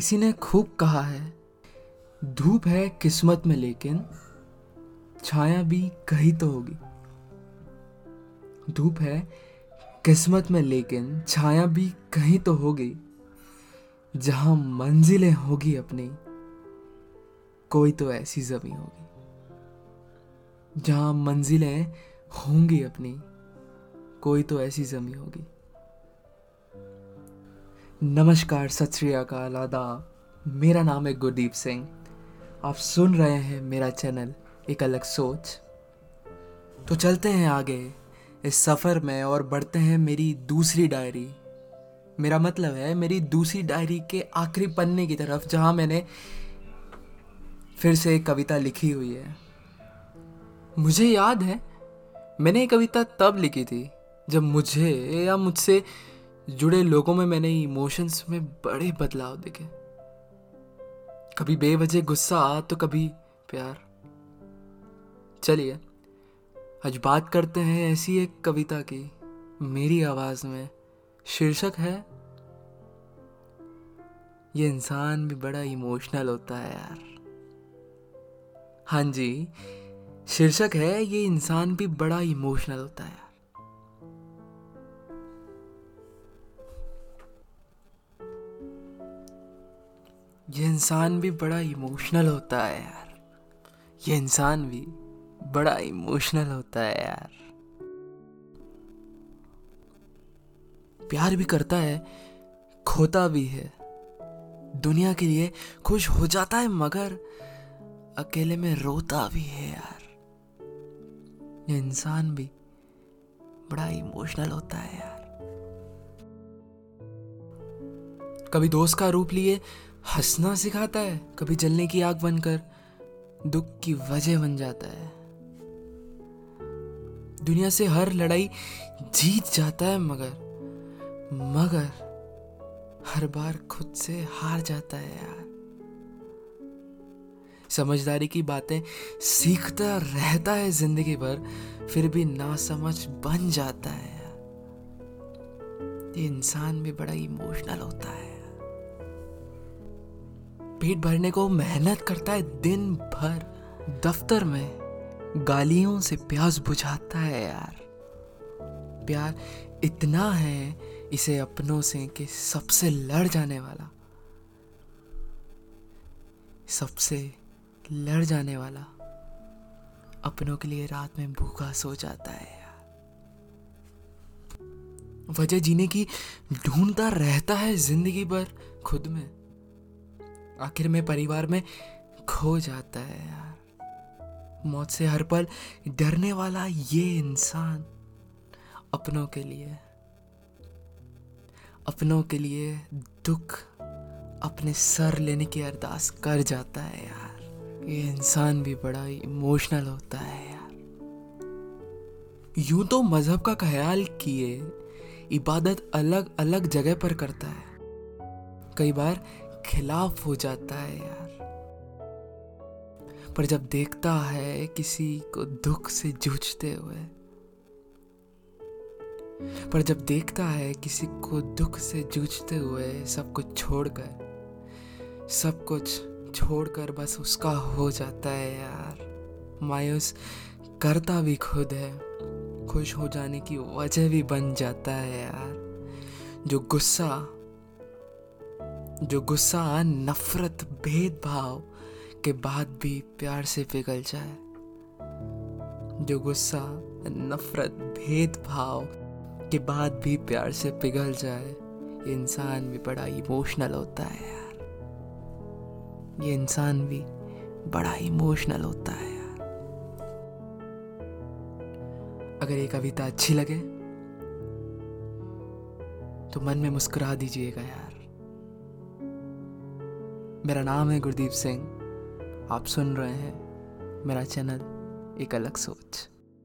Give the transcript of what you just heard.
किसी ने खूब कहा है, धूप है किस्मत में लेकिन छाया भी कहीं तो होगी। धूप है किस्मत में लेकिन छाया भी कहीं तो होगी, जहाँ मंजिलें होगी अपनी, कोई तो ऐसी जमी होगी, जहाँ मंजिलें होंगी अपनी, कोई तो ऐसी जमी होगी। नमस्कार, सत श्री अकाल आदाब मेरा नाम है गुरदीप सिंह। आप सुन रहे हैं मेरा चैनल, एक अलग सोच। तो चलते हैं आगे। इस सफ़र में और बढ़ते हैं मेरी दूसरी डायरी। मेरा मतलब है मेरी दूसरी डायरी के आखिरी पन्ने की तरफ़, जहाँ मैंने फिर से एक कविता लिखी हुई है। मुझे याद है, मैंने ये कविता तब लिखी थी, जब मुझे या मुझसे जुड़े लोगों में मैंने इमोशंस में बड़े बदलाव देखे। कभी बेवजह गुस्सा तो कभी प्यार। चलिए, आज बात करते हैं ऐसी एक कविता की। मेरी आवाज़ में शीर्षक है, ये इंसान भी बड़ा इमोशनल होता है यार। हाँ जी, शीर्षक है, ये इंसान भी बड़ा इमोशनल होता है। ये इंसान भी बड़ा इमोशनल होता है यार। ये इंसान भी बड़ा इमोशनल होता है यार। प्यार भी करता है, खोता भी है। दुनिया के लिए खुश हो जाता है, मगर अकेले में रोता भी है यार। ये इंसान भी बड़ा इमोशनल होता है यार। कभी दोस्त का रूप लिए हंसना सिखाता है, कभी जलने की आग बनकर दुख की वजह बन जाता है। दुनिया से हर लड़ाई जीत जाता है मगर मगर हर बार खुद से हार जाता है यार। समझदारी की बातें सीखता रहता है ज़िंदगी भर, फिर भी ना समझ बन जाता है यार। ये इंसान भी बड़ा इमोशनल होता है। पेट भरने को मेहनत करता है दिन भर। दफ्तर में गालियों से प्यास बुझाता है यार। प्यार इतना है इसे अपनों से कि सबसे लड़ जाने वाला। सबसे लड़ जाने वाला अपनों के लिए रात में भूखा सो जाता है यार। वजह जीने की ढूंढता रहता है ज़िंदगी भर खुद में। आखिर में परिवार में खो जाता है यार। मौत से हर पल डरने वाला ये इंसान अपनों के लिए, अपनों के लिए दुख अपने सर लेने की अरदास कर जाता है यार। ये इंसान भी बड़ा इमोशनल होता है यार। यूँ तो मज़हब का ख्याल किए, इबादत अलग अलग जगह पर करता है। कई बार खिलाफ हो जाता है यार। पर जब देखता है किसी को दुख से जूझते हुए, पर जब देखता है किसी को दुख से जूझते हुए सब कुछ छोड़कर, सब कुछ छोड़कर बस उसका हो जाता है यार। मायूस करता भी खुद है, खुश हो जाने की वजह भी बन जाता है यार। जो गुस्सा जो गुस्सा, नफरत, भेदभाव के बाद भी प्यार से पिघल जाए। जो गुस्सा, नफरत, भेदभाव के बाद भी प्यार से पिघल जाए, ये इंसान भी बड़ा इमोशनल होता है यार। ये इंसान भी बड़ा इमोशनल होता है यार। अगर ये कविता अच्छी लगे तो मन में मुस्कुरा दीजिएगा यार। मेरा नाम है गुरदीप सिंह। आप सुन रहे हैं मेरा चैनल एक अलग सोच।